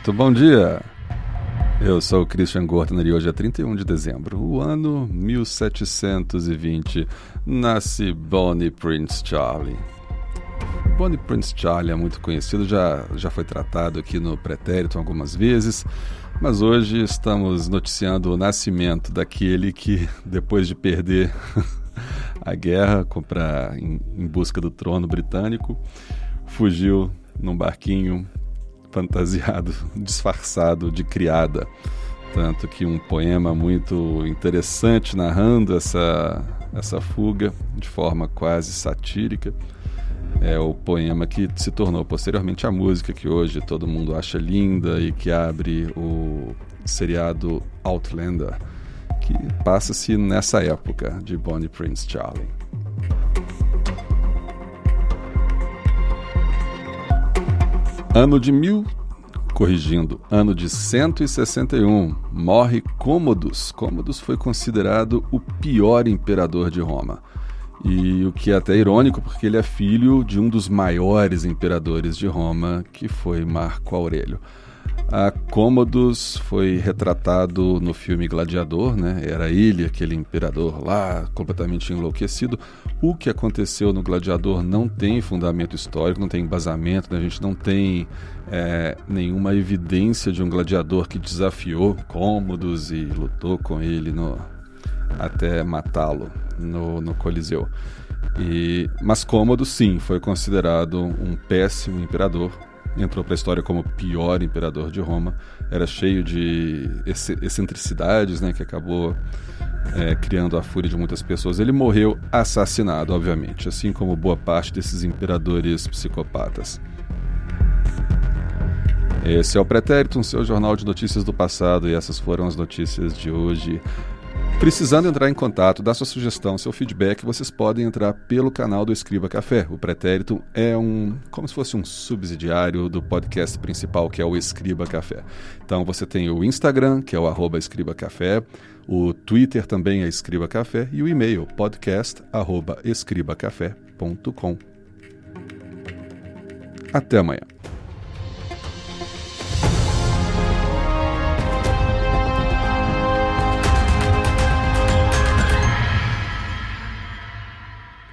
Muito bom dia! Eu sou o Christian Gortner e hoje é 31 de dezembro, o ano 1720. Nasce Bonnie Prince Charlie. Bonnie Prince Charlie é muito conhecido, já, já foi tratado aqui no pretérito algumas vezes, mas hoje estamos noticiando o nascimento daquele que, depois de perder a guerra pra, em, em busca do trono britânico, fugiu num barquinho fantasiado, disfarçado de criada. Tanto que um poema muito interessante narrando essa, essa fuga de forma quase satírica é o poema que se tornou posteriormente a música que hoje todo mundo acha linda e que abre o seriado Outlander, que passa-se nessa época de Bonnie Prince Charlie. Ano de mil, corrigindo, ano de 161, morre Cômodos. Cômodos foi considerado o pior imperador de Roma. E o que é até irônico, porque ele é filho de um dos maiores imperadores de Roma, que foi Marco Aurélio. A Cômodos foi retratado no filme Gladiador, né? Era ele, aquele imperador lá, completamente enlouquecido. O que aconteceu no Gladiador não tem fundamento histórico, não tem embasamento, né? a gente não tem é, nenhuma evidência de um gladiador que desafiou Cômodos e lutou com ele no, até matá-lo no, no Coliseu. E, mas Cômodo, sim, foi considerado um péssimo imperador entrou para a história como o pior imperador de Roma. Era cheio de excentricidades, né, que acabou é, criando a fúria de muitas pessoas. Ele morreu assassinado, obviamente, assim como boa parte desses imperadores psicopatas. Esse é o Pretérito, um seu jornal de notícias do passado, e essas foram as notícias de hoje. Precisando entrar em contato, dar sua sugestão, seu feedback, vocês podem entrar pelo canal do Escriba Café. O Pretérito é um, como se fosse um subsidiário do podcast principal, que é o Escriba Café. Então você tem o Instagram, que é o Escriba Café, o Twitter também é Escriba Café e o e-mail podcast@escribacafé.com. Até amanhã.